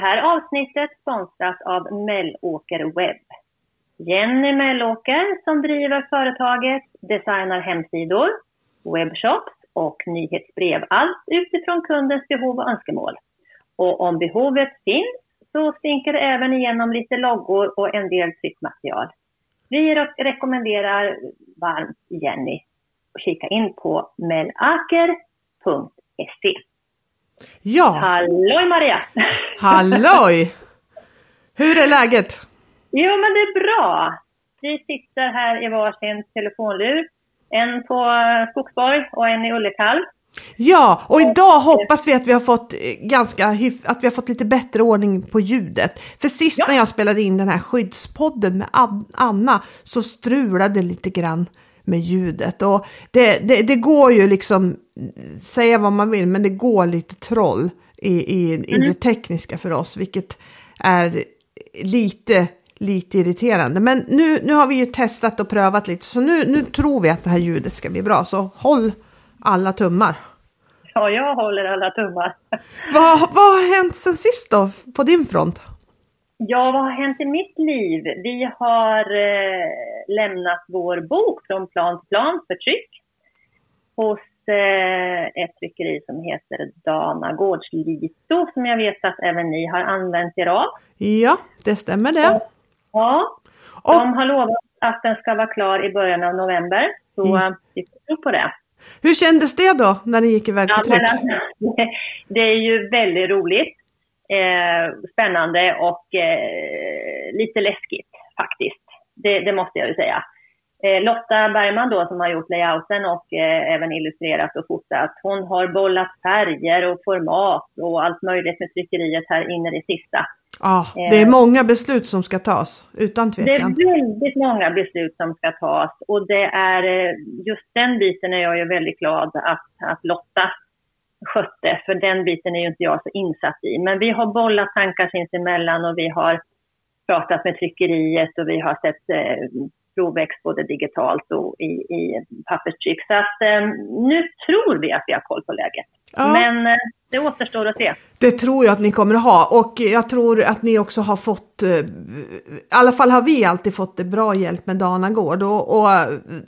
här avsnittet sponsras av Mellåker Webb. Jenny Mellåker som driver företaget designar hemsidor, webbshops och nyhetsbrev. Allt utifrån kundens behov och önskemål. Och om behovet finns så stinker det även igenom lite loggor och en del tryckmaterial. Vi rekommenderar varmt Jenny att kika in på mellaker.se. Ja! Halloj Maria! Halloj! Hur är läget? Jo men det är bra. Vi sitter här i varsin telefonlur. En på Skogsborg och en i Ullekalv. Ja, och idag hoppas vi att vi har fått eh, ganska att vi har fått lite bättre ordning på ljudet. För sist ja. när jag spelade in den här skyddspodden med Anna så strulade det lite grann med ljudet och det, det, det, går ju liksom säga vad man vill, men det går lite troll i, i, i mm. det tekniska för oss, vilket är lite lite irriterande. Men nu, nu har vi ju testat och prövat lite så nu, nu tror vi att det här ljudet ska bli bra. Så håll alla tummar. Ja, jag håller alla tummar. Vad, vad har hänt sen sist då på din front? Ja, vad har hänt i mitt liv? Vi har eh, lämnat vår bok från plan till plan för tryck hos eh, ett tryckeri som heter Dana Gårdslito som jag vet att även ni har använt er av. Ja, det stämmer det. Och, ja, och, de har lovat att den ska vara klar i början av november. Så mm. vi får tro på det. Hur kändes det då när det gick iväg på tryck? Ja, det är ju väldigt roligt, spännande och eh, lite läskigt faktiskt. Det, det, måste jag ju säga. Eh, Lotta Bergman då som har gjort layouten och eh, även illustrerat och fotat, hon har bollat färger och format och allt möjligt med tryckeriet här inne i det sista. Ja, det är eh, många beslut som ska tas, utan tvekan. Det är väldigt många beslut som ska tas och det är eh, just den biten är jag ju väldigt glad att, att Lotta skötte, för den biten är ju inte jag så insatt i. Men vi har bollat tankar sinsemellan och vi har pratat med tryckeriet och vi har sett eh, provex både digitalt och i, i papperstryck. Så att eh, nu tror vi att vi har koll på läget. Ja. Men eh, det återstår att se. Det tror jag att ni kommer att ha och jag tror att ni också har fått, eh, i alla fall har vi alltid fått bra hjälp med Danagård och, och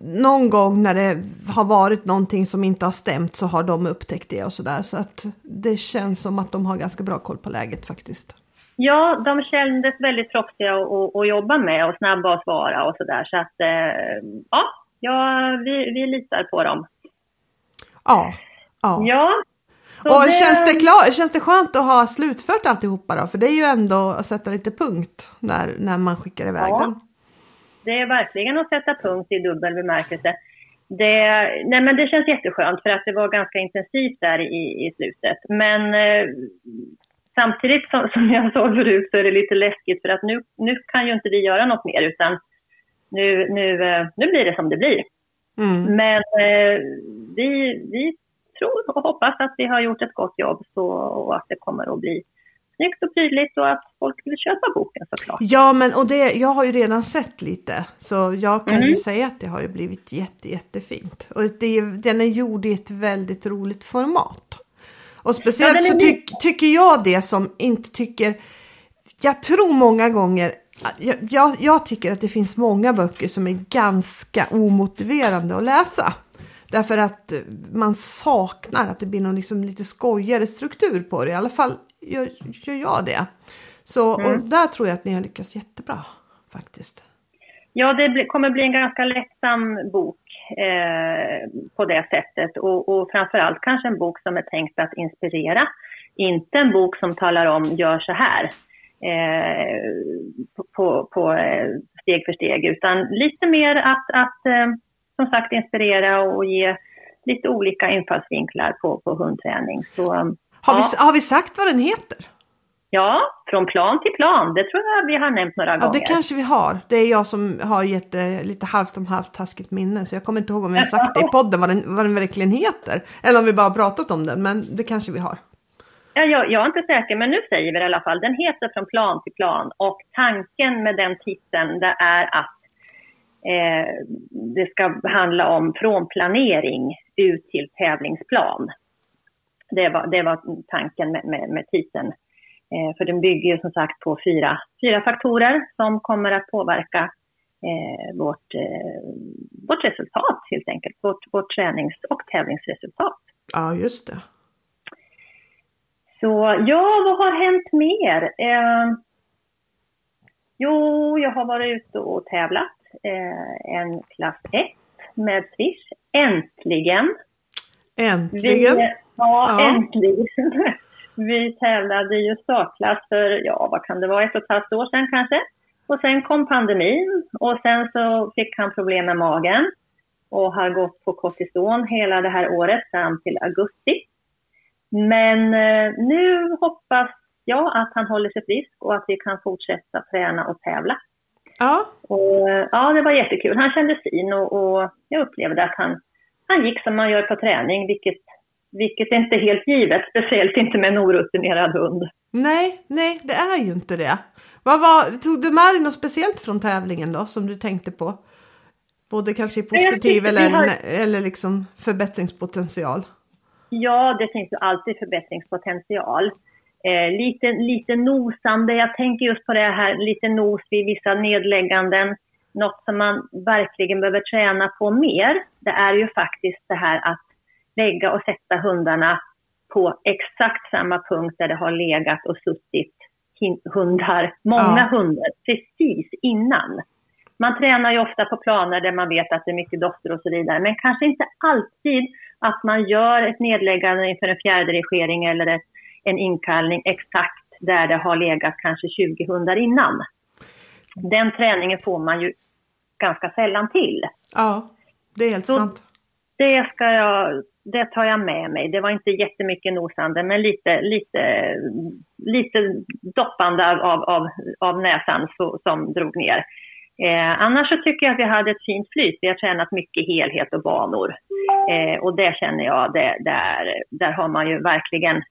någon gång när det har varit någonting som inte har stämt så har de upptäckt det och sådär så att det känns som att de har ganska bra koll på läget faktiskt. Ja, de kändes väldigt proffsiga att jobba med och snabba att svara och sådär. Så att, eh, ja, ja vi, vi litar på dem. Ja. Ja. ja och det... känns, det klar, känns det skönt att ha slutfört alltihopa då? För det är ju ändå att sätta lite punkt när, när man skickar iväg ja. den. Det är verkligen att sätta punkt i dubbel bemärkelse. Det, nej men det känns jätteskönt för att det var ganska intensivt där i, i slutet. Men eh, samtidigt som, som jag sa förut så är det lite läskigt för att nu, nu kan ju inte vi göra något mer utan nu, nu, eh, nu blir det som det blir. Mm. Men eh, vi, vi tror och hoppas att vi har gjort ett gott jobb så, och att det kommer att bli snyggt och prydligt och att folk vill köpa boken såklart. Ja men och det, jag har ju redan sett lite så jag kan mm. ju säga att det har ju blivit jätte, jättefint. Och det, den är gjord i ett väldigt roligt format. Och speciellt ja, så ty tycker jag det som inte tycker, jag tror många gånger jag, jag, jag, tycker att det finns många böcker som är ganska omotiverande att läsa. Därför att man saknar att det blir någon liksom lite skojigare struktur på det. I alla fall gör, gör jag det. Så mm. och där tror jag att ni har lyckats jättebra faktiskt. Ja, det kommer bli en ganska lättsam bok eh, på det sättet och, och framförallt kanske en bok som är tänkt att inspirera. Inte en bok som talar om gör så här eh, på, på, eh, steg för steg utan lite mer att, att eh, som sagt inspirera och ge lite olika infallsvinklar på, på hundträning. Så, har, ja. vi, har vi sagt vad den heter? Ja, från plan till plan. Det tror jag vi har nämnt några ja, gånger. Ja, det kanske vi har. Det är jag som har gett eh, lite halvt om halvt taskigt minne. Så jag kommer inte ihåg om vi har sagt det i podden vad den, vad den verkligen heter. Eller om vi bara har pratat om den, men det kanske vi har. Ja, jag, jag är inte säker, men nu säger vi det i alla fall. Den heter Från plan till plan och tanken med den titeln det är att eh, det ska handla om från planering ut till tävlingsplan. Det var, det var tanken med, med, med titeln. Eh, för den bygger ju som sagt på fyra, fyra faktorer som kommer att påverka eh, vårt, eh, vårt resultat helt enkelt. Vårt, vårt tränings och tävlingsresultat. Ja, just det. Så ja, vad har hänt mer? Eh, jo, jag har varit ute och tävlat eh, en klass 1 med Swish. Äntligen! Äntligen! Vi, ja, ja, äntligen! Vi tävlade ju startklass för, ja vad kan det vara, ett och ett halvt år sedan kanske. Och sen kom pandemin och sen så fick han problem med magen och har gått på kortison hela det här året fram till augusti. Men eh, nu hoppas jag att han håller sig frisk och att vi kan fortsätta träna och tävla. Ja. Och, ja, det var jättekul. Han kändes fin och, och jag upplevde att han, han gick som man gör på träning, vilket, vilket är inte helt givet, speciellt inte med en orutinerad hund. Nej, nej, det är ju inte det. Vad var, tog du med dig något speciellt från tävlingen då som du tänkte på? Både kanske i positiv eller, har... eller liksom förbättringspotential? Ja, det finns ju alltid förbättringspotential. Eh, lite, lite nosande, jag tänker just på det här, lite nos vid vissa nedlägganden. Något som man verkligen behöver träna på mer, det är ju faktiskt det här att lägga och sätta hundarna på exakt samma punkt där det har legat och suttit hundar, många ja. hundar, precis innan. Man tränar ju ofta på planer där man vet att det är mycket dofter och så vidare, men kanske inte alltid att man gör ett nedläggande inför en fjärde redigering eller ett, en inkallning exakt där det har legat kanske 20 hundar innan. Den träningen får man ju ganska sällan till. Ja, det är helt Så sant. Det, ska jag, det tar jag med mig. Det var inte jättemycket nosande, men lite, lite, lite doppande av, av, av näsan så, som drog ner. Eh, annars så tycker jag att vi hade ett fint flyt. Vi har tränat mycket helhet och banor. Eh, och det känner jag, det, där, där har man ju verkligen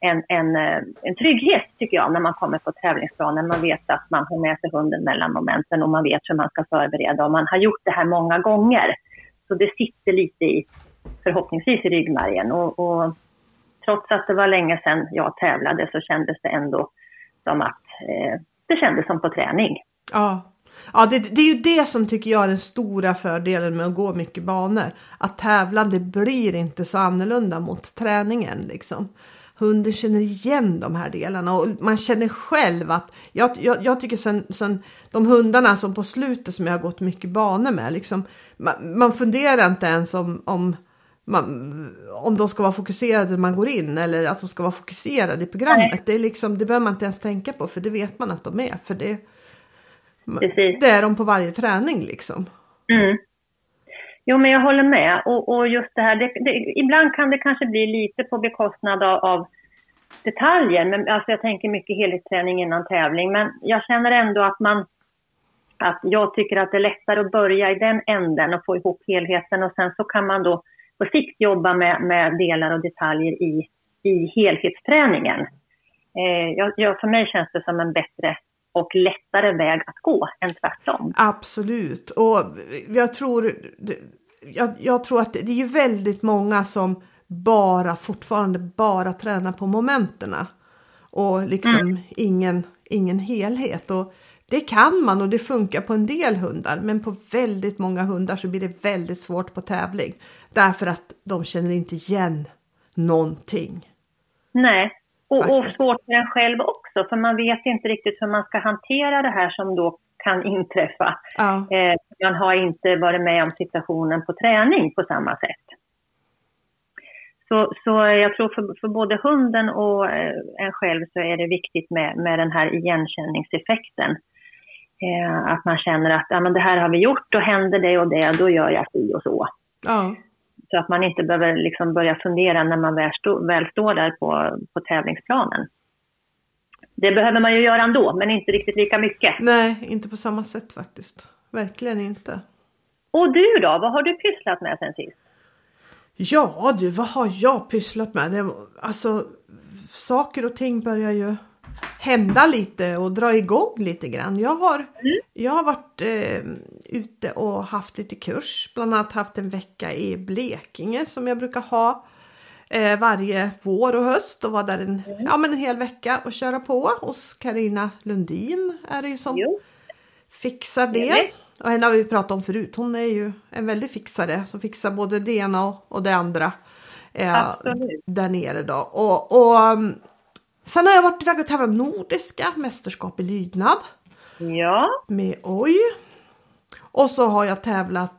en, en, eh, en trygghet tycker jag när man kommer på tävlingsplanen. Man vet att man har med sig hunden mellan momenten och man vet hur man ska förbereda och man har gjort det här många gånger. Så det sitter lite i, förhoppningsvis i ryggmärgen och, och trots att det var länge sedan jag tävlade så kändes det ändå som att eh, det kändes som på träning. Ja, Ja, det, det, är ju det som tycker jag är den stora fördelen med att gå mycket banor. Att tävlande blir inte så annorlunda mot träningen liksom. Hunden känner igen de här delarna och man känner själv att jag, jag, jag tycker sen, sen de hundarna som på slutet som jag har gått mycket banor med liksom man, man funderar inte ens om, om man, om de ska vara fokuserade när man går in eller att de ska vara fokuserade i programmet. Det, är liksom, det behöver man inte ens tänka på för det vet man att de är. För det, Precis. Det är de på varje träning liksom. Mm. Jo, men jag håller med. Och, och just det här, det, det, ibland kan det kanske bli lite på bekostnad av, av detaljer. Men alltså jag tänker mycket helhetsträning innan tävling. Men jag känner ändå att man att jag tycker att det är lättare att börja i den änden och få ihop helheten och sen så kan man då på sikt jobba med, med delar och detaljer i, i helhetsträningen. Eh, jag, jag, för mig känns det som en bättre och lättare väg att gå än tvärtom. Absolut och jag tror, jag, jag tror att det är väldigt många som bara fortfarande bara tränar på momenterna och liksom mm. ingen, ingen helhet. Och det kan man och det funkar på en del hundar men på väldigt många hundar så blir det väldigt svårt på tävling därför att de känner inte igen någonting. Nej, och, och svårt för en själv också, för man vet inte riktigt hur man ska hantera det här som då kan inträffa. Ja. Eh, man har inte varit med om situationen på träning på samma sätt. Så, så jag tror för, för både hunden och eh, en själv så är det viktigt med, med den här igenkänningseffekten. Eh, att man känner att ja, men det här har vi gjort, då händer det och det, då gör jag si och så. Ja. Så att man inte behöver liksom börja fundera när man väl, stå, väl står där på, på tävlingsplanen. Det behöver man ju göra ändå, men inte riktigt lika mycket. Nej, inte på samma sätt faktiskt. Verkligen inte. Och du då, vad har du pysslat med sen sist? Ja du, vad har jag pysslat med? Det, alltså, saker och ting börjar ju hända lite och dra igång lite grann. Jag har, mm. jag har varit eh, ute och haft lite kurs, bland annat haft en vecka i Blekinge som jag brukar ha eh, varje vår och höst och vara där en, mm. ja, men en hel vecka och köra på. Hos Karina Lundin är det ju som jo. fixar det. Och henne har vi pratat om förut. Hon är ju en väldig fixare som fixar både det ena och, och det andra. Eh, där nere då. Och, och um, sen har jag varit iväg och tävlat nordiska mästerskap i lydnad. Ja. Med oj. Och så har jag tävlat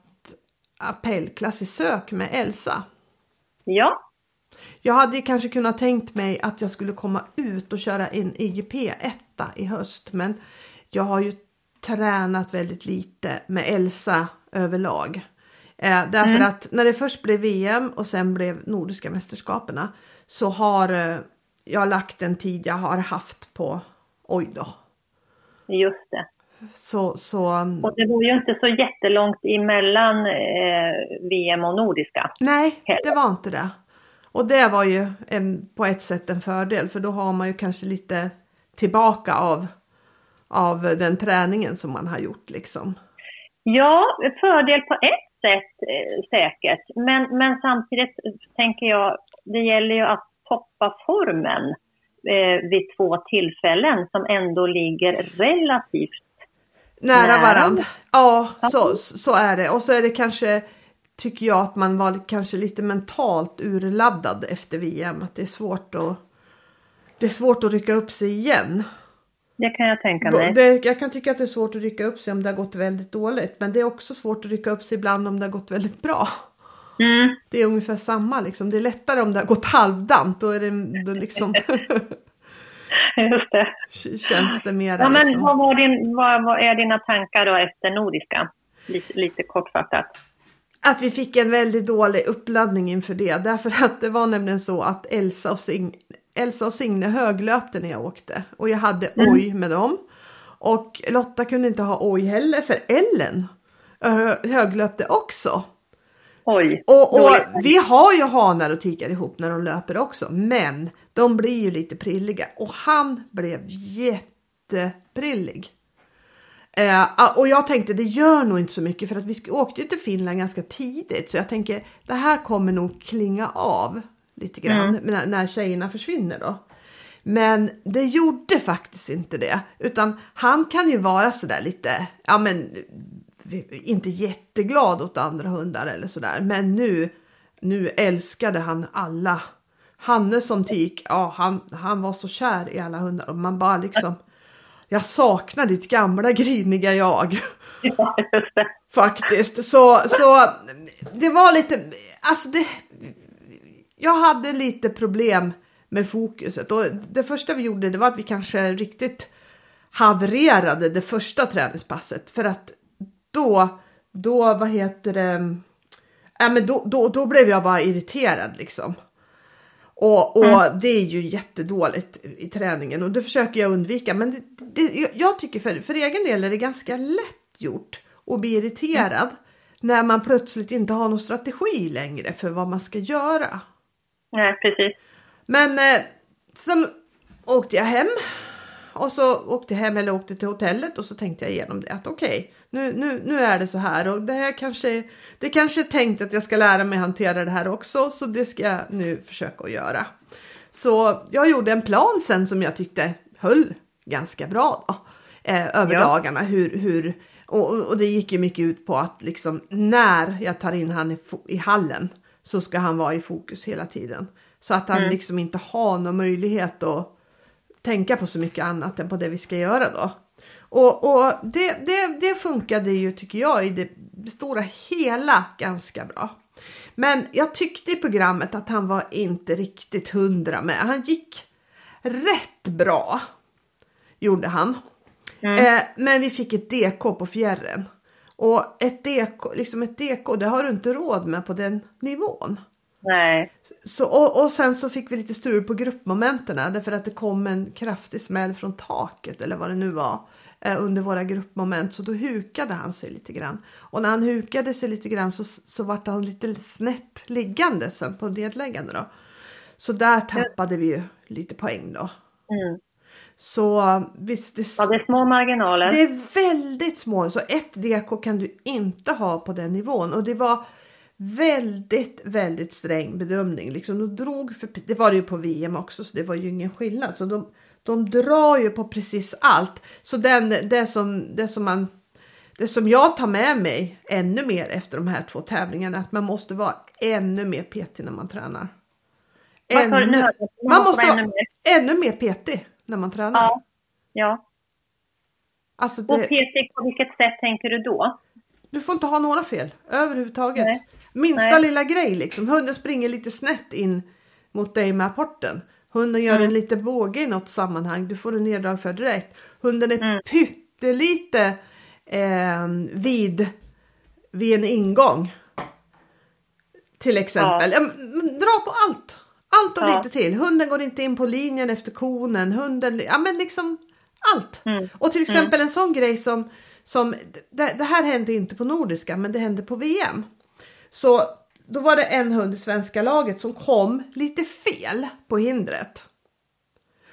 appellklass i sök med Elsa. Ja. Jag hade kanske kunnat tänkt mig att jag skulle komma ut och köra en IGP 1 i höst men jag har ju tränat väldigt lite med Elsa överlag. Eh, därför mm. att när det först blev VM och sen blev Nordiska mästerskapen så har eh, jag lagt den tid jag har haft på oj då. Just det. Så, så... Um, och det var ju inte så jättelångt emellan eh, VM och Nordiska. Nej, heller. det var inte det. Och det var ju en, på ett sätt en fördel för då har man ju kanske lite tillbaka av, av den träningen som man har gjort liksom. Ja, fördel på ett sätt eh, säkert. Men, men samtidigt tänker jag, det gäller ju att toppa formen eh, vid två tillfällen som ändå ligger relativt nära, nära. varandra. Ja, så, så är det. Och så är det kanske tycker jag att man var kanske lite mentalt urladdad efter VM. Att det är svårt att, det är svårt att rycka upp sig igen. Det kan jag tänka mig. Det, jag kan tycka att det är svårt att rycka upp sig om det har gått väldigt dåligt. Men det är också svårt att rycka upp sig ibland om det har gått väldigt bra. Mm. Det är ungefär samma liksom. Det är lättare om det har gått halvdant. Då är det då liksom... Just det. Känns det mer. Ja, men liksom. vad, din, vad, vad, är dina tankar då efter Nordiska? Lite, lite kortfattat. Att vi fick en väldigt dålig uppladdning inför det. Därför att det var nämligen så att Elsa och, Sing, Elsa och Signe höglöpte när jag åkte. Och jag hade mm. oj med dem. Och Lotta kunde inte ha oj heller för Ellen höglöpte också. Oj. Och, och vi har ju hanar och tikar ihop när de löper också. Men de blir ju lite prilliga. Och han blev jätteprillig. Eh, och jag tänkte det gör nog inte så mycket för att vi åkte ju till Finland ganska tidigt. Så jag tänker det här kommer nog klinga av lite grann mm. när, när tjejerna försvinner då. Men det gjorde faktiskt inte det. Utan han kan ju vara sådär lite, ja men inte jätteglad åt andra hundar eller sådär. Men nu, nu älskade han alla. Hanne som tik, ja han, han var så kär i alla hundar och man bara liksom jag saknar ditt gamla griniga jag. Ja, just det. Faktiskt. Så, så det var lite, alltså det, jag hade lite problem med fokuset och det första vi gjorde det var att vi kanske riktigt havererade det första träningspasset för att då, då vad heter det, äh, men då, då, då blev jag bara irriterad liksom. Och, och mm. det är ju jättedåligt i träningen och det försöker jag undvika. Men det, det, jag tycker för, för egen del är det ganska lätt gjort att bli irriterad mm. när man plötsligt inte har någon strategi längre för vad man ska göra. Nej, precis. Men eh, sen åkte jag hem och så åkte jag hem eller åkte till hotellet och så tänkte jag igenom det att okej, okay, nu, nu, nu är det så här och det här kanske, det kanske är tänkt att jag ska lära mig hantera det här också så det ska jag nu försöka att göra. Så jag gjorde en plan sen som jag tyckte höll ganska bra då, eh, över ja. dagarna. Hur, hur, och, och, det gick ju mycket ut på att liksom när jag tar in han i, i hallen så ska han vara i fokus hela tiden. Så att han mm. liksom inte har någon möjlighet att tänka på så mycket annat än på det vi ska göra då. Och, och det, det, det funkade ju tycker jag i det, stora hela ganska bra. Men jag tyckte i programmet att han var inte riktigt hundra med. Han gick rätt bra. Gjorde han. Mm. Eh, men vi fick ett DK på fjärren. Och ett DK, liksom ett DK, det har du inte råd med på den nivån. Nej. Så, och, och sen så fick vi lite strul på gruppmomenten därför att det kom en kraftig smäll från taket eller vad det nu var eh, under våra gruppmoment så då hukade han sig lite grann. Och när han hukade sig lite grann så, så vart han lite snett liggande sen på nedläggande då. Så där tappade vi ju lite poäng då. Mm. Så visst, det, ja, det är små marginaler. Det är väldigt små. Så ett DK kan du inte ha på den nivån och det var väldigt, väldigt sträng bedömning. Liksom de drog för, det var det ju på VM också så det var ju ingen skillnad. Så de, de drar ju på precis allt. Så den, det, som, det, som man, det som jag tar med mig ännu mer efter de här två tävlingarna att man måste vara ännu mer petig när man tränar. Ännu, man, man måste vara ännu mer. ännu mer petig när man tränar. Ja. ja. Alltså det... Och petig på vilket sätt tänker du då? Du får inte ha några fel överhuvudtaget. Nej. Minsta Nej. lilla grej liksom. Hunden springer lite snett in mot dig med apporten. Hunden gör mm. en liten båge i något sammanhang. Du får en neddrag för direkt. Hunden är mm. pyttelite eh, vid, vid en ingång. Till exempel. Ja. Dra på allt. Allt och ja. lite till. Hunden går inte in på linjen efter konen. Hunden, ja men liksom allt. Mm. Och till exempel mm. en sån grej som, som det, det, här hände inte på Nordiska men det hände på VM. Så då var det en hund i svenska laget som kom lite fel på hindret.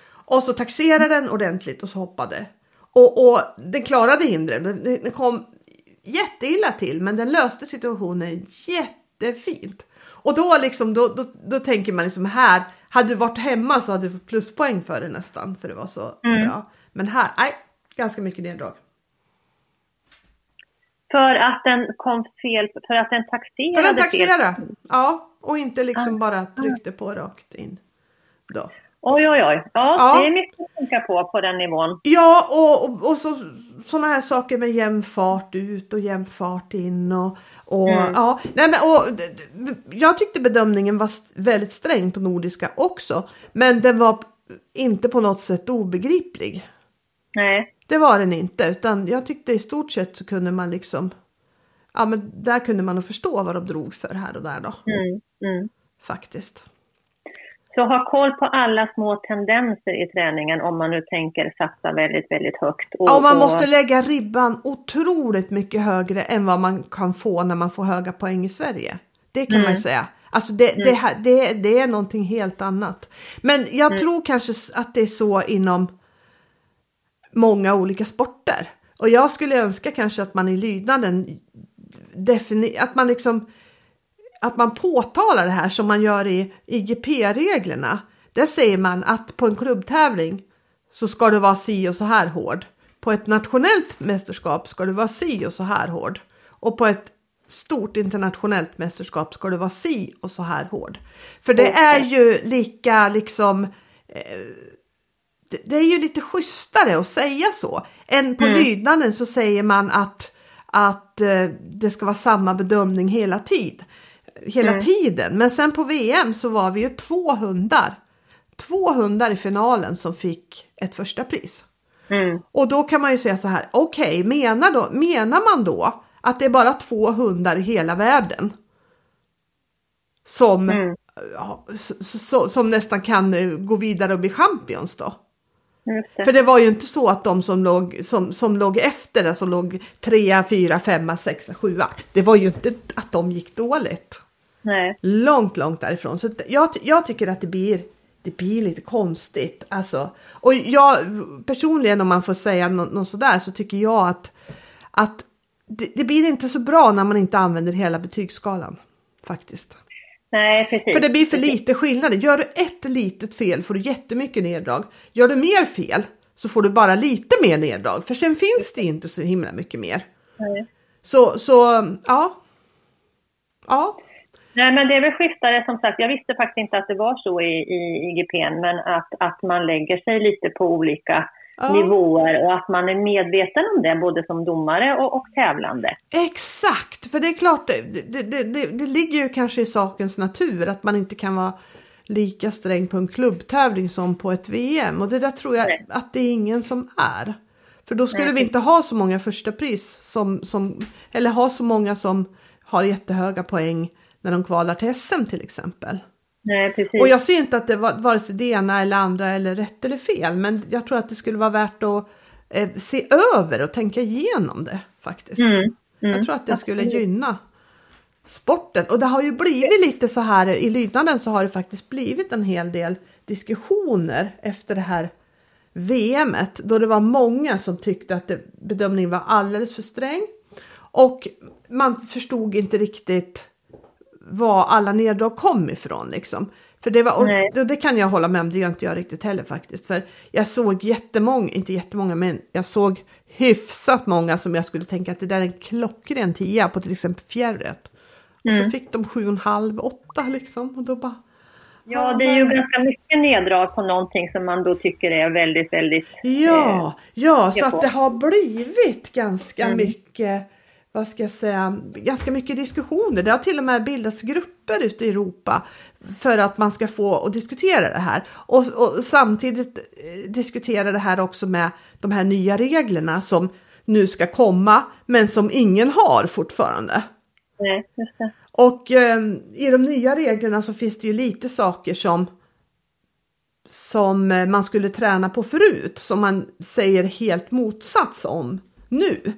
Och så taxerade den ordentligt och så hoppade. Och, och den klarade hindret. Den, den kom jätteilla till men den löste situationen jättefint. Och då liksom då, då, då tänker man liksom här hade du varit hemma så hade du fått pluspoäng för det nästan för det var så mm. bra. Men här, nej, ganska mycket neddrag. För att den kom fel, för att den taxerade För den taxerade, fel. ja. Och inte liksom ah. bara tryckte på rakt in. Då. Oj, oj, oj. Ja, ja, det är mycket att tänka på på den nivån. Ja, och, och, och så, sådana här saker med jämn fart ut och jämn fart in och, och mm. ja. Nej, men, och, jag tyckte bedömningen var väldigt sträng på nordiska också. Men den var inte på något sätt obegriplig. Nej. Det var den inte utan jag tyckte i stort sett så kunde man liksom Ja men där kunde man nog förstå vad de drog för här och där då. Mm, mm. Faktiskt. Så ha koll på alla små tendenser i träningen om man nu tänker satsa väldigt, väldigt högt. Och, ja, man måste lägga ribban otroligt mycket högre än vad man kan få när man får höga poäng i Sverige. Det kan mm. man säga. Alltså det, mm. det, det, det, är någonting helt annat. Men jag mm. tror kanske att det är så inom många olika sporter. Och jag skulle önska kanske att man i lydnaden att man liksom att man påtalar det här som man gör i IGP-reglerna. Där säger man att på en klubbtävling så ska du vara si och så här hård. På ett nationellt mästerskap ska du vara si och så här hård. Och på ett stort internationellt mästerskap ska du vara si och så här hård. För det okay. är ju lika liksom eh, det, är ju lite schysstare att säga så. Än på mm. lydnaden så säger man att, att eh, det ska vara samma bedömning hela, tid, hela mm. tiden. Men sen på VM så var vi ju två hundar. Två hundar i finalen som fick ett första pris. Mm. Och då kan man ju säga så här, okej, okay, menar, menar man då att det är bara två hundar i hela världen som, mm. som nästan kan eh, gå vidare och bli champions då? Det. För det var ju inte så att de som låg, som, som låg efter, alltså låg trea, fyra, femma, sexa, sjua. Det var ju inte att de gick dåligt. Nej. Långt, långt därifrån. Så jag, jag tycker att det blir, det blir lite konstigt. Alltså, och jag personligen om man får säga något, något sådär så tycker jag att, att det, det, blir inte så bra när man inte använder hela betygsskalan. Faktiskt. Nej, precis. För det blir för lite skillnader. Gör du ett litet fel får du jättemycket neddrag. Gör du mer fel så får du bara lite mer neddrag. För sen finns det inte så himla mycket mer. Nej. Så, så ja. Ja. Nej men det är väl skiftare som sagt. Jag visste faktiskt inte att det var så i, i IGPn men att, att man lägger sig lite på olika ja. nivåer och att man är medveten om det både som domare och, och tävlande. Exakt, för det är klart, det, det, det, det ligger ju kanske i sakens natur att man inte kan vara lika sträng på en klubbtävling som på ett VM och det där tror jag Nej. att det är ingen som är. För då skulle Nej. vi inte ha så många första pris som, som, eller ha så många som har jättehöga poäng när de kvalar till SM till exempel. Nej, precis. Och jag ser inte att det var vare sig det ena eller andra eller rätt eller fel. Men jag tror att det skulle vara värt att eh, se över och tänka igenom det faktiskt. Mm, mm, jag tror att det skulle gynna sporten. Och det har ju blivit lite så här i lydnaden så har det faktiskt blivit en hel del diskussioner efter det här VMet då det var många som tyckte att det, bedömningen var alldeles för sträng och man förstod inte riktigt var alla neddrag kom ifrån liksom. För det, var, och det, det kan jag hålla med om, det gör inte jag riktigt heller faktiskt. För jag såg jättemånga, inte jättemånga, men jag såg hyfsat många som jag skulle tänka att det där är en klockren tia på till exempel fjärret. Mm. Och så fick de sju och en halv, åtta liksom. Och då bara, Ja, det är ju ganska mycket neddrag på någonting som man då tycker är väldigt, väldigt... Ja, eh, ja så att det har blivit ganska mm. mycket vad ska jag säga, ganska mycket diskussioner. Det har till och med bildats grupper ute i Europa för att man ska få och diskutera det här. Och, och, samtidigt eh, diskutera det här också med de här nya reglerna som nu ska komma men som ingen har fortfarande. Nej, just det. Och eh, i de nya reglerna så finns det ju lite saker som som man skulle träna på förut som man säger helt motsats om nu.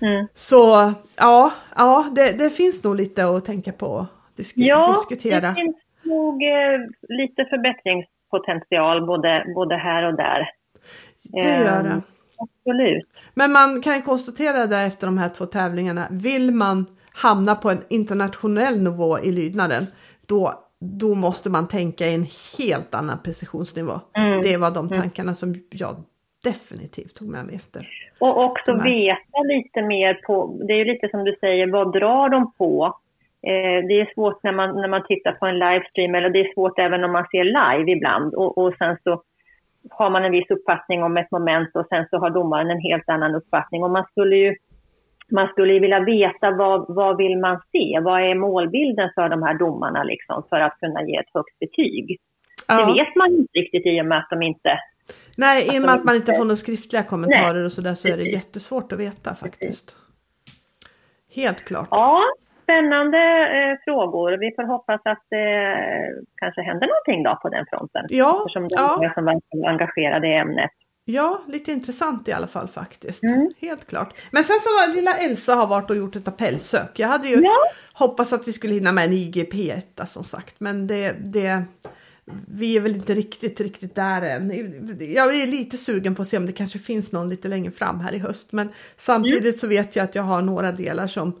Mm. Så ja, ja det, det, finns nog lite att tänka på disk ja, diskutera. det finns nog eh, lite förbättringspotential både, både här och där. Det gör det. Eh, absolut. Men man kan konstatera där efter de här två tävlingarna, vill man hamna på en internationell nivå i lydnaden, då, då måste man tänka i en helt annan precisionsnivå. Mm. Det var de mm. tankarna som jag definitivt tog med mig efter. Och också veta lite mer på, det är ju lite som du säger, vad drar de på? Eh, det är svårt när man, när man tittar på en livestream, eller det är svårt även om man ser live ibland. Och, och sen så har man en viss uppfattning om ett moment och sen så har domaren en helt annan uppfattning. Och man skulle ju man skulle ju vilja veta vad, vad vill man se? Vad är målbilden för de här domarna liksom för att kunna ge ett högt betyg? Ja. Det vet man inte riktigt i och med att de inte Nej, i och med att man inte får några skriftliga kommentarer Nej. och sådär så är det jättesvårt att veta faktiskt. Helt klart. Ja, spännande eh, frågor. Vi får hoppas att det eh, kanske händer någonting då på den fronten. Ja, Eftersom det är ja. som verkar engagerade i ämnet. Ja, lite intressant i alla fall faktiskt. Mm. Helt klart. Men sen så var lilla Elsa har varit och gjort ett appellsök. Jag hade ju ja. hoppats att vi skulle hinna med en IGP1 som sagt. Men det, det, vi är väl inte riktigt, riktigt där än. Jag är lite sugen på att se om det kanske finns någon lite längre fram här i höst. Men samtidigt så vet jag att jag har några delar som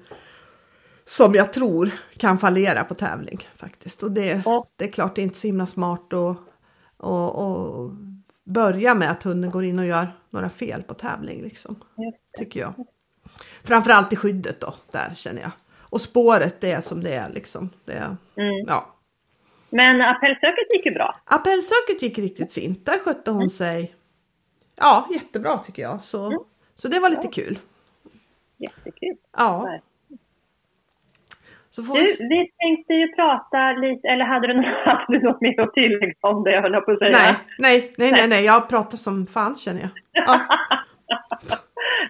som jag tror kan fallera på tävling faktiskt. Och det, ja. det är klart det är inte så himla smart att och, och börja med att hunden går in och gör några fel på tävling liksom. Tycker jag. Framförallt i skyddet då, där känner jag. Och spåret det är som det är liksom. Det, mm. ja. Men appellsöket gick ju bra. Appellsöket gick riktigt fint. Där skötte hon mm. sig ja, jättebra tycker jag. Så, mm. så det var lite kul. Jättekul. Ja. Så får du, vi... vi tänkte ju prata lite, eller hade du, hade du något mer att tillägga om det jag höll på att säga? Nej, nej, nej, nej, nej, jag pratar som fan känner jag. Ja.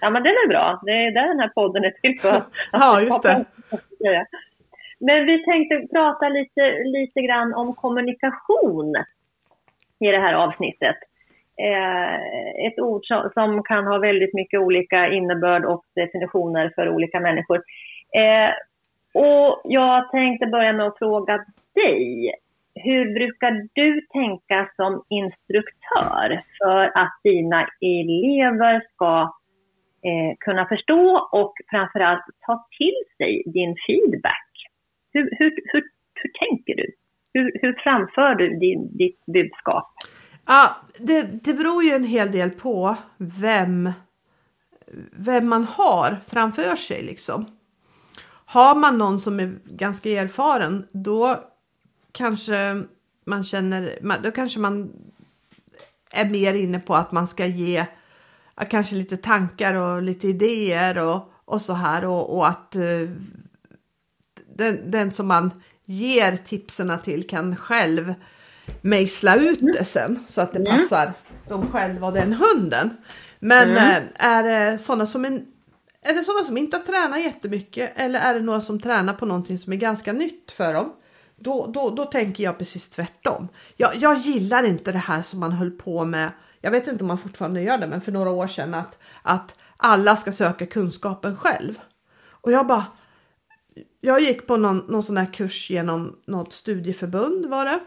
ja men den är bra, det är där den här podden är till för. ja, just det. Men vi tänkte prata lite, lite grann om kommunikation i det här avsnittet. Eh, ett ord som, som, kan ha väldigt mycket olika innebörd och definitioner för olika människor. Eh, och jag tänkte börja med att fråga dig. Hur brukar du tänka som instruktör för att dina elever ska eh, kunna förstå och framförallt ta till sig din feedback? Hur, hur, hur, hur tänker du? Hur, hur framför du din, ditt budskap? Ja, det, det beror ju en hel del på vem, vem man har framför sig liksom. Har man någon som är ganska erfaren då kanske man känner, då kanske man är mer inne på att man ska ge kanske lite tankar och lite idéer och, och så här och, och att eh, den, den som man ger tipsen till kan själv mejsla ut det sen så att det mm. passar dem själva och den hunden. Men mm. uh, är det sådana som en är det sådana som inte har tränat jättemycket eller är det några som tränar på någonting som är ganska nytt för dem? Då, då, då tänker jag precis tvärtom. Jag, jag gillar inte det här som man höll på med. Jag vet inte om man fortfarande gör det, men för några år sedan att, att alla ska söka kunskapen själv. Och jag bara. Jag gick på någon, någon sån här kurs genom något studieförbund var det.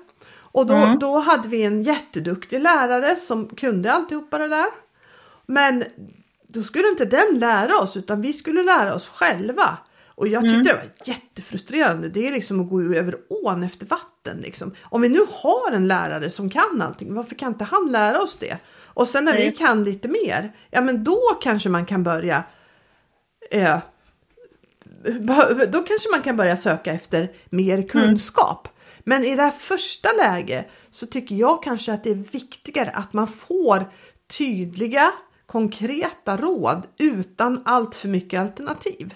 Och då, mm. då hade vi en jätteduktig lärare som kunde alltihopa det där. Men då skulle inte den lära oss utan vi skulle lära oss själva. Och jag tyckte mm. det var jättefrustrerande. Det är liksom att gå över ån efter vatten. Liksom. Om vi nu har en lärare som kan allting, varför kan inte han lära oss det? Och sen när Nej. vi kan lite mer, ja men då kanske man kan börja eh, då kanske man kan börja söka efter mer mm. kunskap. Mm. Men i det här första läget så tycker jag kanske att det är viktigare att man får tydliga konkreta råd utan allt för mycket alternativ.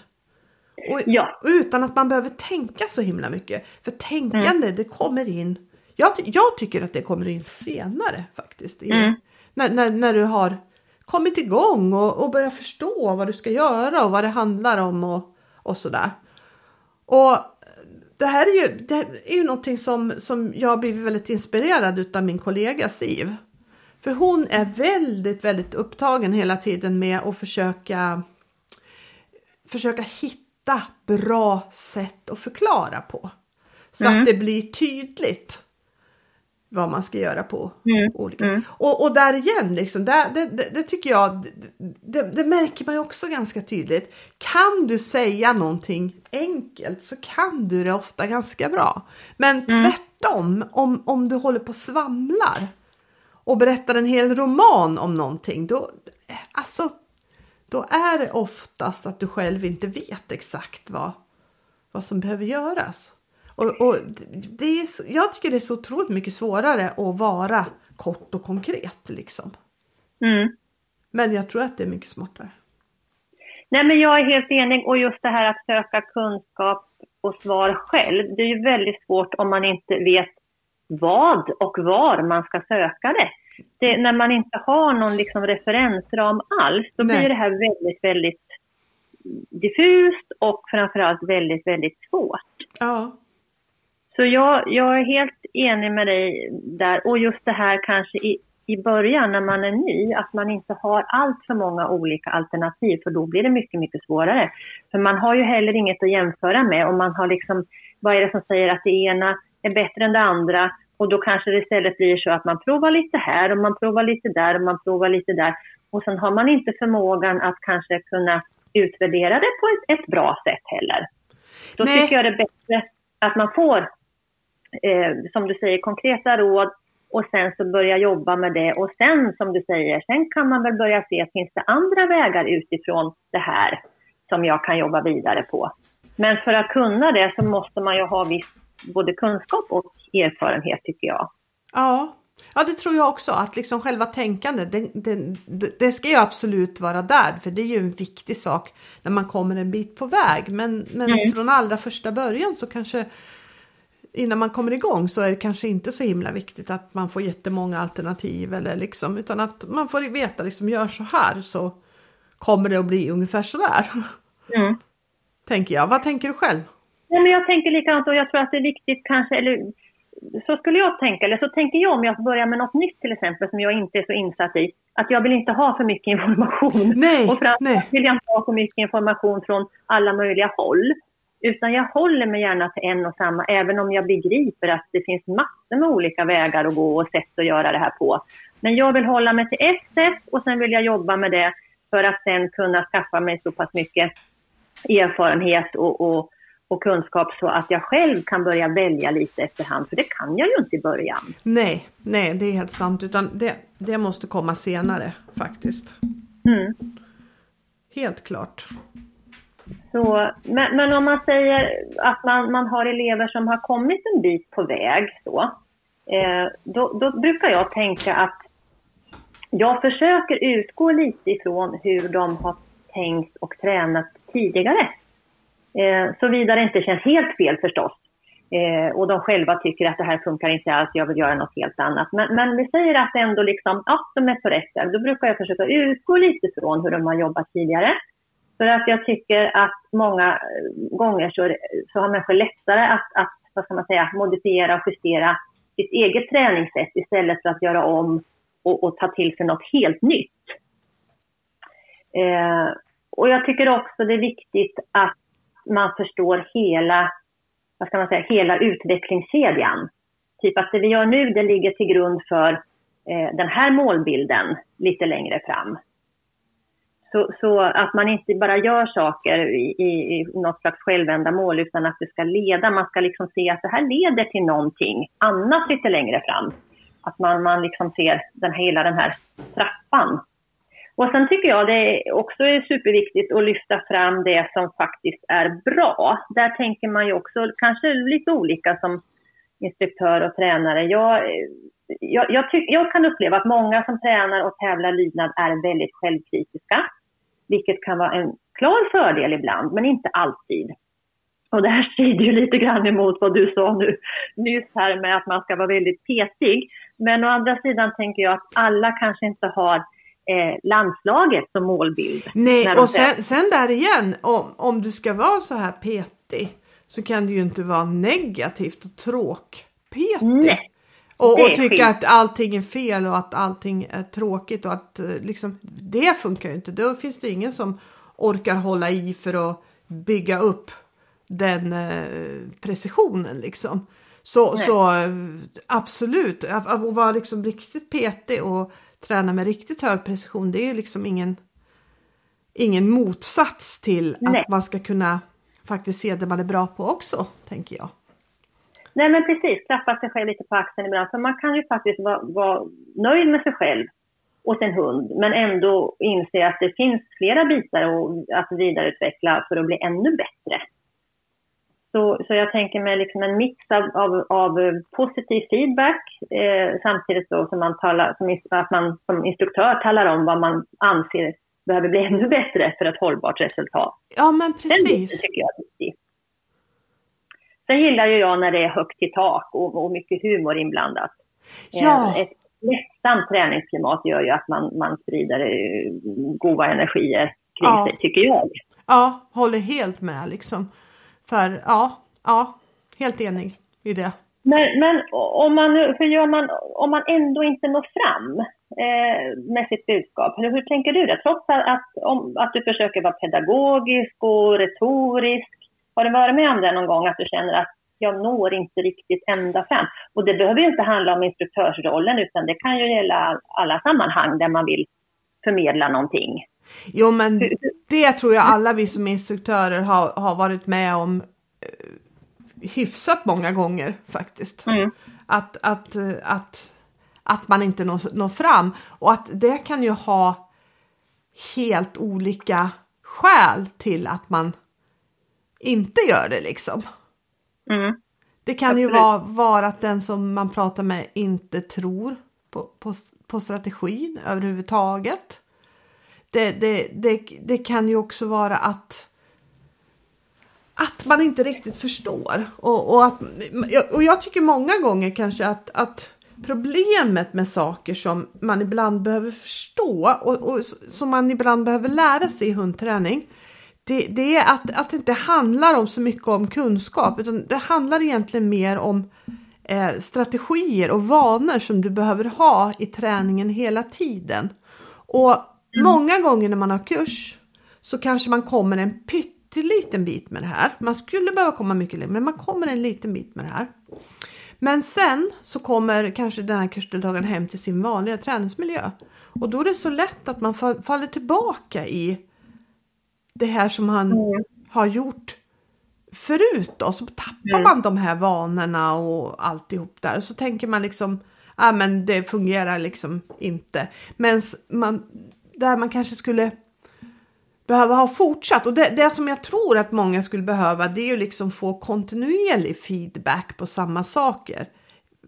Och, ja. utan att man behöver tänka så himla mycket. För tänkande mm. det kommer in, jag, jag, tycker att det kommer in senare faktiskt. I, mm. när, när, när, du har kommit igång och, och börjat förstå vad du ska göra och vad det handlar om och, och sådär. Och det här är ju, det är ju någonting som, som jag blivit väldigt inspirerad utav min kollega Siv. För hon är väldigt, väldigt upptagen hela tiden med att försöka försöka hitta bra sätt att förklara på. Så mm. att det blir tydligt vad man ska göra på mm. olika. Mm. Och, och där igen, liksom, där, det, det, det tycker jag, det, det, märker man ju också ganska tydligt. Kan du säga någonting enkelt så kan du det ofta ganska bra. Men mm. tvärtom, om, om du håller på och svamlar och berättar en hel roman om någonting, då, alltså, då är det oftast att du själv inte vet exakt vad, vad som behöver göras. Och, och det är, jag tycker det är så otroligt mycket svårare att vara kort och konkret liksom. Mm. Men jag tror att det är mycket smartare. Nej men jag är helt enig och just det här att söka kunskap och svar själv. Det är ju väldigt svårt om man inte vet vad och var man ska söka det. det när man inte har någon liksom referensram alls, då Nej. blir det här väldigt, väldigt diffust och framförallt väldigt, väldigt svårt. Ja. Så jag, jag är helt enig med dig där. Och just det här kanske i, i början när man är ny, att man inte har allt för många olika alternativ, för då blir det mycket, mycket svårare. För man har ju heller inget att jämföra med och man har liksom, vad är det som säger att det ena är bättre än det andra? Och då kanske det istället blir så att man provar lite här och man provar lite där och man provar lite där. Och sen har man inte förmågan att kanske kunna utvärdera det på ett, ett bra sätt heller. Då Nej. tycker jag det är bättre att man får eh, som du säger, konkreta råd och sen så börja jobba med det. Och sen, som du säger, sen kan man väl börja se, finns det andra vägar utifrån det här som jag kan jobba vidare på? Men för att kunna det så måste man ju ha viss både kunskap och erfarenhet tycker jag. Ja, ja det tror jag också att liksom själva tänkandet det, det, det, ska ju absolut vara där för det är ju en viktig sak när man kommer en bit på väg. Men, men mm. från allra första början så kanske innan man kommer igång så är det kanske inte så himla viktigt att man får jättemånga alternativ eller liksom utan att man får veta liksom gör så här så kommer det att bli ungefär så där. Mm. Tänker jag. Vad tänker du själv? Ja, men jag tänker likadant och jag tror att det är viktigt kanske, eller så skulle jag tänka, eller så tänker jag om jag börjar med något nytt till exempel som jag inte är så insatt i, att jag vill inte ha för mycket information. Nej, och framförallt vill jag inte ha för mycket information från alla möjliga håll. Utan jag håller mig gärna till en och samma, även om jag begriper att det finns massor med olika vägar att gå och sätt att göra det här på. Men jag vill hålla mig till ett sätt och sen vill jag jobba med det för att sen kunna skaffa mig så pass mycket erfarenhet och, och, och kunskap så att jag själv kan börja välja lite efterhand, för det kan jag ju inte i början. Nej, nej det är helt sant, utan det, det måste komma senare faktiskt. Mm. Helt klart. Så, men, men, om man säger att man, man har elever som har kommit en bit på väg, så, eh, då, då, brukar jag tänka att jag försöker utgå lite ifrån hur de har tänkt och tränat tidigare. Eh, Såvida det inte känns helt fel förstås. Eh, och de själva tycker att det här funkar inte alls, jag vill göra något helt annat. Men, men vi säger att ändå liksom, ja, de är på rätt väg. Då brukar jag försöka utgå lite från hur de har jobbat tidigare. För att jag tycker att många eh, gånger så, så har människor lättare att, att vad ska man säga, modifiera och justera sitt eget träningssätt istället för att göra om och, och ta till sig något helt nytt. Eh, och jag tycker också det är viktigt att man förstår hela, vad ska man säga, hela utvecklingskedjan. Typ att det vi gör nu, det ligger till grund för eh, den här målbilden lite längre fram. Så, så, att man inte bara gör saker i, i, i något slags självändamål utan att det ska leda, man ska liksom se att det här leder till någonting annat lite längre fram. Att man, man liksom ser den, hela den här trappan. Och sen tycker jag det också är superviktigt att lyfta fram det som faktiskt är bra. Där tänker man ju också kanske lite olika som instruktör och tränare. Jag, jag, jag, tyck, jag kan uppleva att många som tränar och tävlar lydnad är väldigt självkritiska, vilket kan vara en klar fördel ibland, men inte alltid. Och det här strider ju lite grann emot vad du sa nu nyss här med att man ska vara väldigt petig. Men å andra sidan tänker jag att alla kanske inte har eh, landslaget som målbild. Nej, och sen, sen, där igen, om, om du ska vara så här petig så kan det ju inte vara negativt och tråkpetig. Nej. Och, och tycka att allting är fel och att allting är tråkigt och att eh, liksom, det funkar ju inte. Då finns det ingen som orkar hålla i för att bygga upp den eh, precisionen liksom. Så, så absolut, att, att vara liksom riktigt petig och träna med riktigt hög precision det är liksom ingen, ingen motsats till Nej. att man ska kunna faktiskt se det man är bra på också, tänker jag. Nej men precis, klappa sig själv lite på axeln ibland. För man kan ju faktiskt vara, vara nöjd med sig själv och sin hund, men ändå inse att det finns flera bitar att vidareutveckla för att bli ännu bättre. Så, så jag tänker mig liksom en mix av, av, av positiv feedback eh, samtidigt då som man, talar, som, att man som instruktör talar om vad man anser behöver bli ännu bättre för ett hållbart resultat. Ja men precis. Den tycker jag är viktig. Sen gillar ju jag när det är högt i tak och, och mycket humor inblandat. Ja. Eh, ett lättsamt träningsklimat gör ju att man, man sprider eh, goda energier kring ja. sig, tycker jag. Ja, håller helt med liksom. För ja, ja, helt enig i det. Men, men om, man, hur gör man om man ändå inte når fram eh, med sitt budskap? Hur, hur tänker du det? Trots att, om, att du försöker vara pedagogisk och retorisk. Har du varit med om det någon gång att du känner att jag når inte riktigt ända fram? Och det behöver ju inte handla om instruktörsrollen utan det kan ju gälla alla sammanhang där man vill förmedla någonting. Jo men det tror jag alla vi som instruktörer har, har varit med om eh, hyfsat många gånger faktiskt. Mm. Att, att, att, att man inte når, når fram och att det kan ju ha helt olika skäl till att man inte gör det liksom. Mm. Det kan Absolut. ju vara, vara att den som man pratar med inte tror på, på, på strategin överhuvudtaget det, det, det, det kan ju också vara att att man inte riktigt förstår. Och, och, att, och jag tycker många gånger kanske att, att problemet med saker som man ibland behöver förstå och, och som man ibland behöver lära sig i hundträning. Det, det, är att, att det inte handlar om så mycket om kunskap utan det handlar egentligen mer om eh, strategier och vanor som du behöver ha i träningen hela tiden. Och Mm. Många gånger när man har kurs så kanske man kommer en pytteliten bit med det här. Man skulle behöva komma mycket längre men man kommer en liten bit med det här. Men sen så kommer kanske den här kursdeltagaren hem till sin vanliga träningsmiljö. Och då är det så lätt att man faller tillbaka i det här som han mm. har gjort förut då. Så tappar mm. man de här vanorna och alltihop där. Så tänker man liksom, ja ah, men det fungerar liksom inte. Men man, där man kanske skulle behöva ha fortsatt. Och det, det som jag tror att många skulle behöva det är ju liksom få kontinuerlig feedback på samma saker.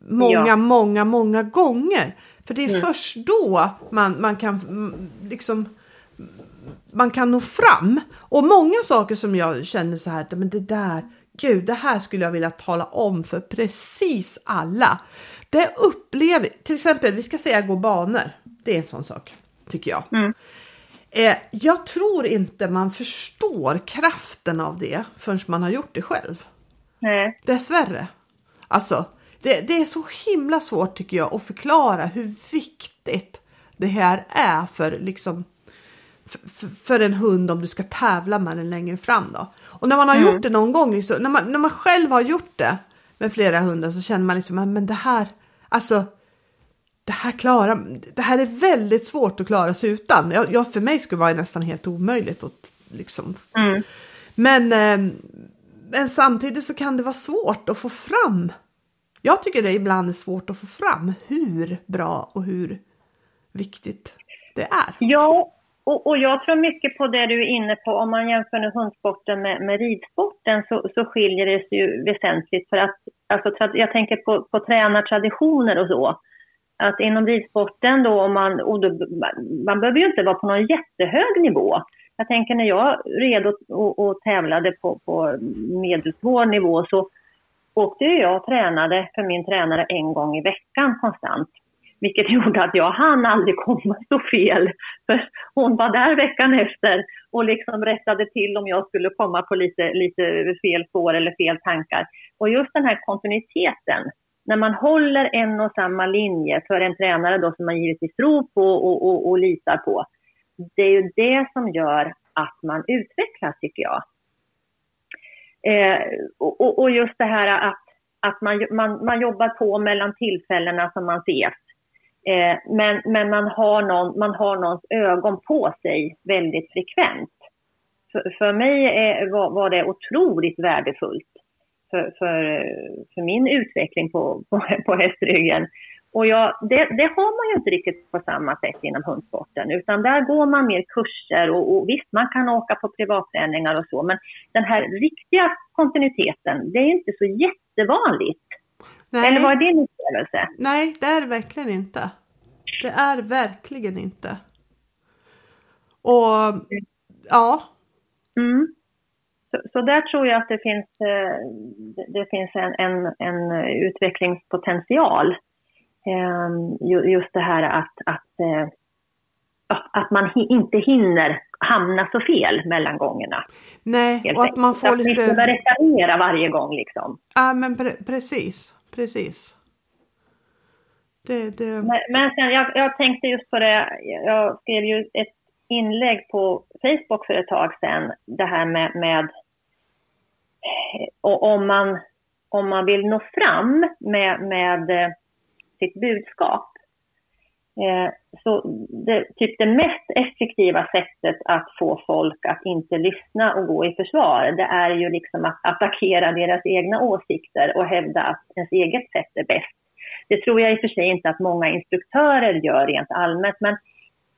Många, ja. många, många gånger. För det är mm. först då man, man kan liksom man kan nå fram. Och många saker som jag känner så här, men det där, gud, det här skulle jag vilja tala om för precis alla. Det upplever, till exempel, vi ska säga gå banor. Det är en sån sak tycker jag. Mm. Eh, jag tror inte man förstår kraften av det förrän man har gjort det själv. Nej. Dessvärre. Alltså, det, det är så himla svårt tycker jag att förklara hur viktigt det här är för liksom för, en hund om du ska tävla med den längre fram då. Och när man har mm. gjort det någon gång, liksom, när, man, när man själv har gjort det med flera hundar så känner man liksom men det här, alltså det här, klara, det här är väldigt svårt att klara sig utan. Jag, jag för mig skulle det vara nästan helt omöjligt. Att, liksom. Mm. Men, eh, men samtidigt så kan det vara svårt att få fram. Jag tycker det ibland är svårt att få fram hur bra och hur viktigt det är. Ja, och, och, jag tror mycket på det du är inne på. Om man jämför nu hundsporten med, med ridsporten så, så skiljer det sig ju väsentligt. För att, alltså, jag tänker på, på tränartraditioner och så. Att inom ridsporten då, om man, då, man behöver ju inte vara på någon jättehög nivå. Jag tänker när jag red och, och, och tävlade på, på medelsvår nivå så åkte jag och tränade för min tränare en gång i veckan konstant. Vilket gjorde att jag hann aldrig komma så fel. För hon var där veckan efter och liksom rättade till om jag skulle komma på lite, lite fel spår eller fel tankar. Och just den här kontinuiteten, när man håller en och samma linje för en tränare då som man givetvis tror på och, och, och litar på. Det är ju det som gör att man utvecklas tycker jag. Eh, och, och, just det här att, att man, man, man jobbar på mellan tillfällena som man ses. Eh, men men man, har någon, man har någons ögon på sig väldigt frekvent. För, för mig är, var, var, det otroligt värdefullt för, för, för min utveckling på, på, på hästryggen. Och ja, det, det, har man ju inte riktigt på samma sätt inom hundsporten, utan där går man mer kurser och, och visst, man kan åka på privatträningar och så, men den här riktiga kontinuiteten, det är inte så jättevanligt. Nej. Eller vad är din upplevelse? Nej, det är det verkligen inte. Det är verkligen inte. Och ja. Mm. Så, så, där tror jag att det finns, eh, det finns en, en, en utvecklingspotential. Ehm, just det här att, att, eh, att man inte hinner hamna så fel mellan gångerna. Nej, och att man får att lite... Att reparera varje gång liksom. Ja, men pre precis precis. Det, det... Men, men sen, jag, jag tänkte just på det, jag skrev ju ett inlägg på Facebook för ett tag sedan, det här med, med och om, man, om man vill nå fram med, med eh, sitt budskap. Eh, så det, typ det mest effektiva sättet att få folk att inte lyssna och gå i försvar, det är ju liksom att attackera deras egna åsikter och hävda att ens eget sätt är bäst. Det tror jag i och för sig inte att många instruktörer gör rent allmänt, men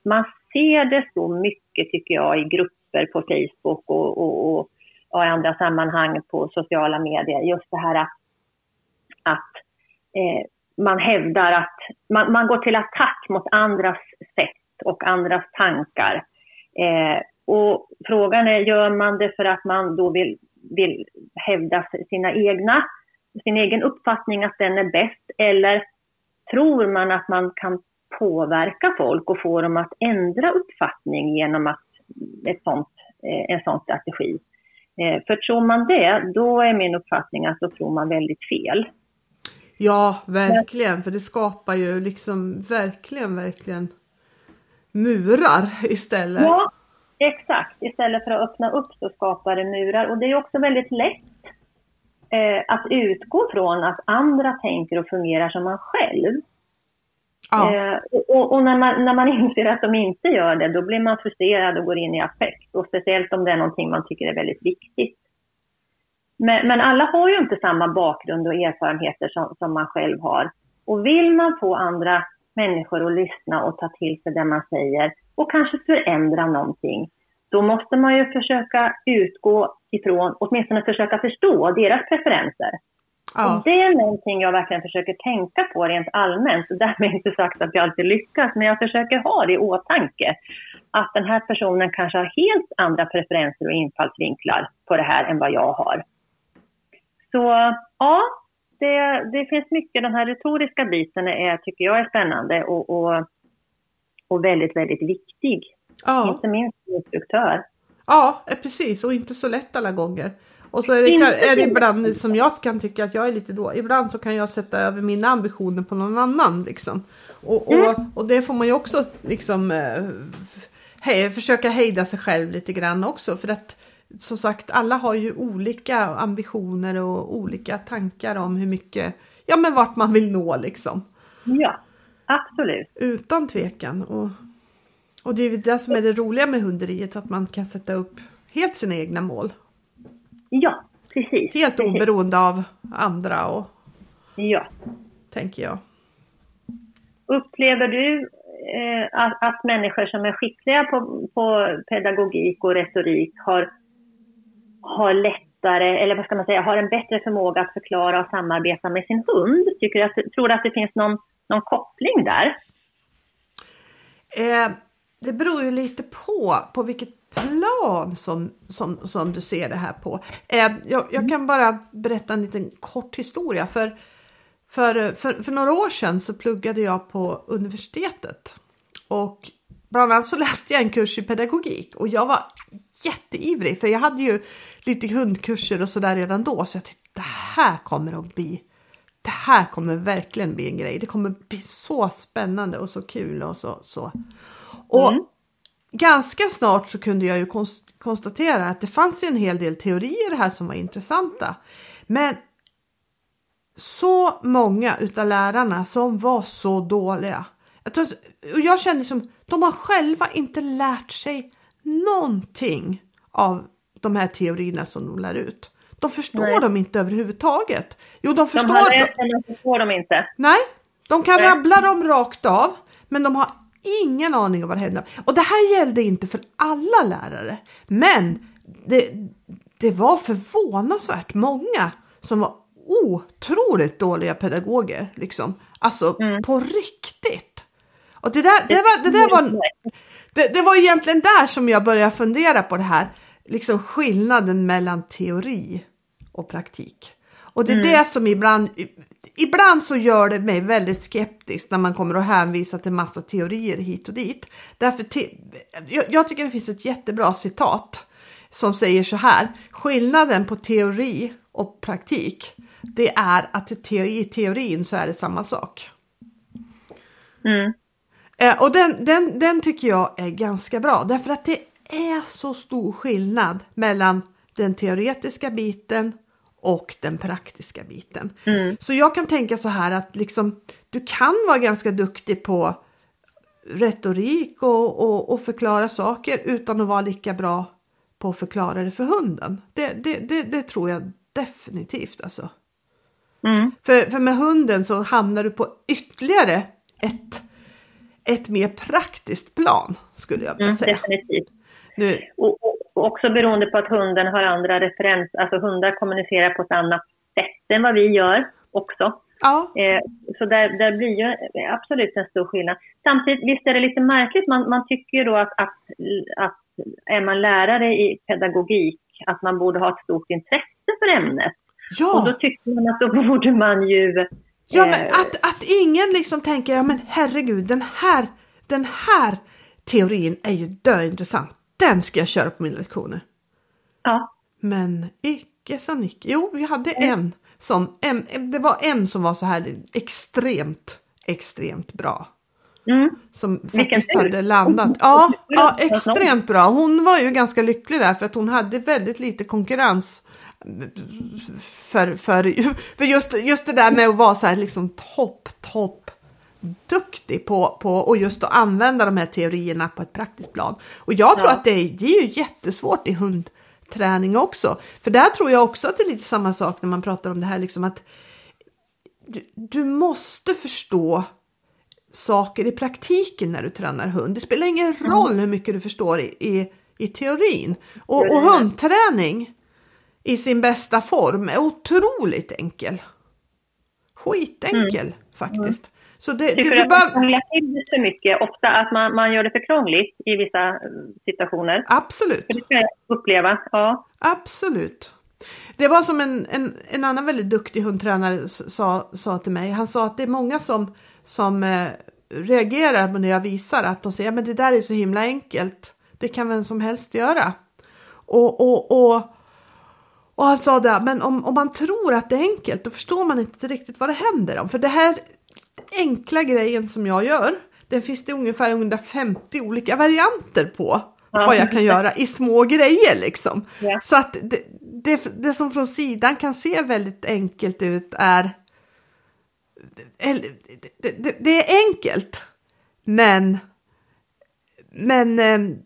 man ser det så mycket tycker jag i grupper på Facebook och, och, och, och i andra sammanhang på sociala medier. Just det här att, att eh, man hävdar att man, man, går till attack mot andras sätt och andras tankar. Eh, och frågan är, gör man det för att man då vill, vill hävda sina egna, sin egen uppfattning att den är bäst eller tror man att man kan påverka folk och få dem att ändra uppfattning genom att ett sånt, eh, en sån strategi? Eh, för tror man det, då är min uppfattning att då tror man väldigt fel. Ja, verkligen. För det skapar ju liksom verkligen, verkligen murar istället. Ja, exakt. Istället för att öppna upp så skapar det murar. Och det är också väldigt lätt eh, att utgå från att andra tänker och fungerar som man själv. Ja. Eh, och, och när, man, när man inser att de inte gör det, då blir man frustrerad och går in i affekt. Och speciellt om det är någonting man tycker är väldigt viktigt. Men, men, alla har ju inte samma bakgrund och erfarenheter som, som man själv har. Och vill man få andra människor att lyssna och ta till sig det man säger och kanske förändra någonting, då måste man ju försöka utgå ifrån, åtminstone försöka förstå deras preferenser. Ja. Och det är någonting jag verkligen försöker tänka på rent allmänt. Därmed inte sagt att jag alltid lyckas, men jag försöker ha det i åtanke. Att den här personen kanske har helt andra preferenser och infallsvinklar på det här än vad jag har. Så ja, det, det finns mycket. Den här retoriska biten är, tycker jag är spännande och, och, och väldigt, väldigt viktig. Ja. Inte minst som instruktör. Ja, eh, precis och inte så lätt alla gånger. Och så är det, är det ibland som jag kan tycka att jag är lite då. Ibland så kan jag sätta över mina ambitioner på någon annan liksom. Och, och, mm. och det får man ju också liksom eh, he, försöka hejda sig själv lite grann också. För att som sagt, alla har ju olika ambitioner och olika tankar om hur mycket, ja men vart man vill nå liksom. Ja. absolut. Utan tvekan. Och, och det är ju det som är det roliga med hunderiet, att man kan sätta upp helt sina egna mål. Ja, precis. Helt precis. oberoende av andra och Ja. tänker jag. Upplever du eh, att, att människor som är skickliga på, på pedagogik och retorik har, har lättare, eller vad ska man säga, har en bättre förmåga att förklara och samarbeta med sin hund? Tycker du att, tror du att det finns någon, någon koppling där? Eh, det beror ju lite på, på vilket plan som, som, som du ser det här på. Eh, jag, jag kan bara berätta en liten kort historia. För, för, för, för några år sedan så pluggade jag på universitetet. Och bland annat så läste jag en kurs i pedagogik och jag var jätteivrig för jag hade ju lite hundkurser och sådär redan då. Så jag tänkte det här kommer att bli det här kommer verkligen bli en grej. Det kommer bli så spännande och så kul och så. så. Och Mm. ganska snart så kunde jag ju konst- konstatera att det fanns ju en hel del teorier här som var intressanta. Men så många utav lärarna som var så dåliga. Jag, tror, och jag känner som de har själva inte lärt sig någonting av de här teorierna som de lär ut. De förstår Nej. dem inte överhuvudtaget. Jo, de De förstår. har läst men de förstår dem inte. Nej, de kan Nej. rabbla dem rakt av, men de har ingen aning om vad det händer. Och det här gällde inte för alla lärare, men det, det var förvånansvärt många som var otroligt dåliga pedagoger, liksom. Alltså Mm. på riktigt. Och det där, det var, det där var, det, det var egentligen där som jag började fundera på det här, liksom skillnaden mellan teori och praktik. Och det är det som ibland, ibland så gör det mig väldigt skeptisk när man kommer att hänvisa till massa teorier hit och dit. Därför te, jag, jag tycker det finns ett jättebra citat som säger så här. Skillnaden på teori och praktik, det är att i teorin så är det samma sak. Mm. Eh, och den, den, den tycker jag är ganska bra därför att det är så stor skillnad mellan den teoretiska biten och den praktiska biten. Mm. Så jag kan tänka så här att liksom, du kan vara ganska duktig på retorik och, och, och förklara saker utan att vara lika bra på att förklara det för hunden. Det, det, det, det tror jag definitivt alltså. Mm. För, för med hunden så hamnar du på ytterligare ett, ett mer praktiskt plan skulle jag vilja Mm, säga. definitivt. Nu, Och, och, också beroende på att hunden har andra referens, alltså hundar kommunicerar på ett annat sätt än vad vi gör också. ja, Eh, så där, där blir ju absolut en stor skillnad. Samtidigt, visst är det lite märkligt, man, man tycker ju då att, att, att är man lärare i pedagogik, att man borde ha ett stort intresse för ämnet. Och då ja, tycker man att då borde man ju... ja eh, men att, att ingen liksom tänker, ja men herregud den här, den här teorin är ju döintressant. Den ska jag köra på mina lektioner. ja, Men icke sa Nicke. Jo, vi hade Mm. en som, en, det var en som var så här extremt, extremt bra. mm, som faktiskt hade landat. Ja, ja, extremt bra. Hon var ju ganska lycklig där för att hon hade väldigt lite konkurrens. För, för, för just, just det där med att vara så här liksom topp, topp duktig på, på och just att använda de här teorierna på ett praktiskt plan. Och jag tror Ja. att det är, det är ju jättesvårt i hundträning också. För där tror jag också att det är lite samma sak när man pratar om det här liksom att du, du måste förstå saker i praktiken när du tränar hund. Det spelar ingen roll hur mycket du förstår i, i, i teorin. Och, och hundträning i sin bästa form är otroligt enkel. Skitenkel faktiskt. Så det, Tycker du, du du att man bara, till det för mycket? Ofta att man, man gör det för krångligt i vissa eh, situationer. absolut. För det kan jag uppleva. Ja. Absolut. Det var som en, en, en annan väldigt duktig hundtränare sa, sa till mig. Han sa att det är många som, som eh, reagerar när jag visar att de säger men det där är så himla enkelt. Det kan vem som helst göra. Och, och, och, och han sa det, men om, om man tror att det är enkelt då förstår man inte riktigt vad det händer om. För det här enkla grejen som jag gör, den finns det ungefär 150 olika varianter på Ja. vad jag kan göra i små grejer liksom. Ja. Så att det, det, det som från sidan kan se väldigt enkelt ut är det, det, det är enkelt. Men, men eh,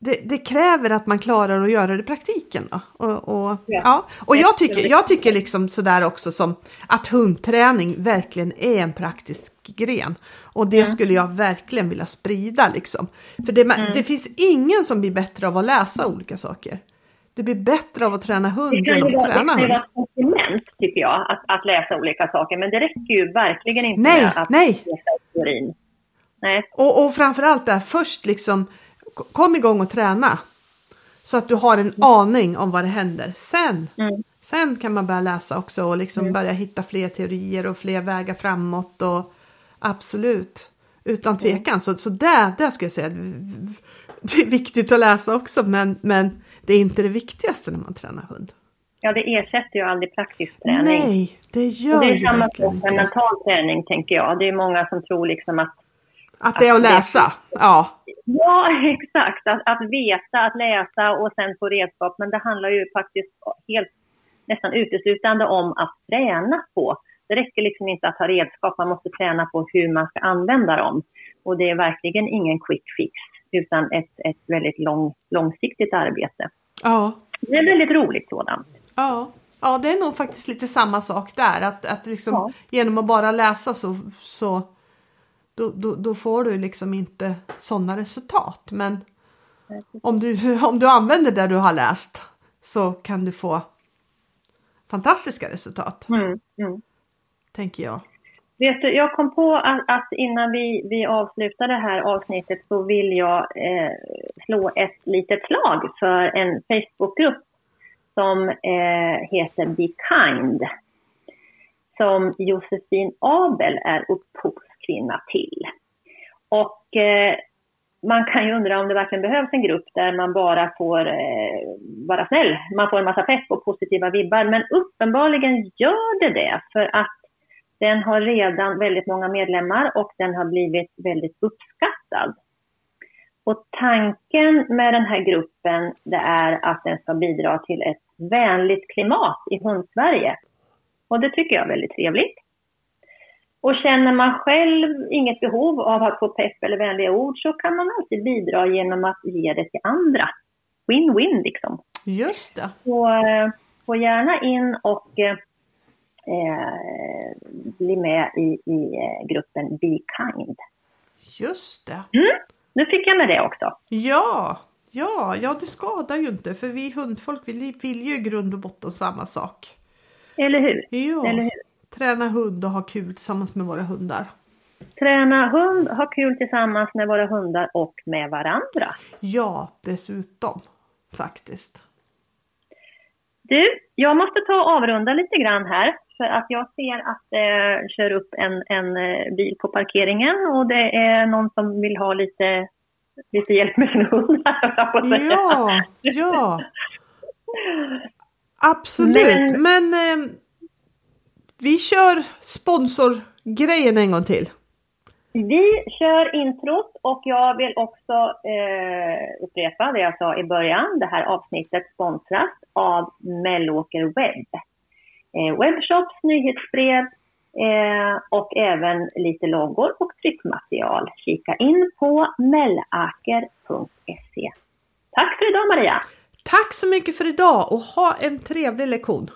det, det, kräver att man klarar att göra det i praktiken. Då. Och, och, ja. ja. och jag tycker, jag tycker liksom sådär också som att hundträning verkligen är en praktisk gren. Och det mm. skulle jag verkligen vilja sprida liksom. För det, mm. det finns ingen som blir bättre av att läsa olika saker. Det blir bättre av att träna hund än att träna hund. Det kan vara ett komplement tycker jag, att, att läsa olika saker. Men det räcker ju verkligen inte nej, med att nej. läsa teorin. Nej. Och, och framförallt där först liksom kom igång och träna. Så att du har en mm. aning om vad det händer. Sen, mm. sen kan man börja läsa också och liksom mm. börja hitta fler teorier och fler vägar framåt. Och absolut, utan mm. tvekan. Så, så där, där skulle jag säga det är viktigt att läsa också men, men det är inte det viktigaste när man tränar hund. Ja, det ersätter ju aldrig praktisk träning. Nej, det gör och Det är samma sak med mental träning, tänker jag. Det är många som tror liksom att... Att det är att läsa? Ja. Ja, exakt. Att, att veta, att läsa och sen få redskap. Men det handlar ju faktiskt helt nästan uteslutande om att träna på. Det räcker liksom inte att ha redskap, man måste träna på hur man ska använda dem. Och det är verkligen ingen quick fix, utan ett, ett väldigt lång, långsiktigt arbete. Ja. Det är väldigt roligt sådant. Ja. Ja, det är nog faktiskt lite samma sak där. Att, att liksom, ja. genom att bara läsa så, så då, då, då, får du liksom inte sådana resultat. Men om du, om du använder det du har läst så kan du få fantastiska resultat. Mm, mm. Tänker jag. Vet du, jag kom på att, att, innan vi, vi avslutar det här avsnittet så vill jag eh, slå ett litet slag för en Facebookgrupp som eh, heter Be Kind. Som Josefin Abel är kvinna till. Och eh, man kan ju undra om det verkligen behövs en grupp där man bara får eh, vara snäll. Man får en massa pepp och positiva vibbar. Men uppenbarligen gör det det. För att den har redan väldigt många medlemmar och den har blivit väldigt uppskattad. Och tanken med den här gruppen det är att den ska bidra till ett vänligt klimat i Hundsverige. Och det tycker jag är väldigt trevligt. Och känner man själv inget behov av att få pepp eller vänliga ord så kan man alltid bidra genom att ge det till andra. Win-win liksom. Just det. Så eh, gå gärna in och eh, eh, bli med i, i eh, gruppen Be Kind. Just det. Mm, nu fick jag med det också. Ja, ja, ja det skadar ju inte för vi hundfolk vill, vill ju i grund och botten samma sak. Eller hur? Ja. Eller hur? Träna hund och ha kul tillsammans med våra hundar. Träna hund, ha kul tillsammans med våra hundar och med varandra. Ja, dessutom faktiskt. Du, jag måste ta och avrunda lite grann här för att jag ser att det eh, kör upp en, en eh, bil på parkeringen och det är någon som vill ha lite, lite hjälp med sin hund. Ja, ja. Absolut, men, men eh, vi kör sponsorgrejen en gång till. Vi kör introt och jag vill också eh, upprepa det jag sa i början. Det här avsnittet sponsras av Mellåker Webb eh, webbshops, nyhetsbrev eh, och även lite loggor och tryckmaterial. Kika in på mellaker.se. Tack för idag Maria! Tack så mycket för idag och ha en trevlig lektion!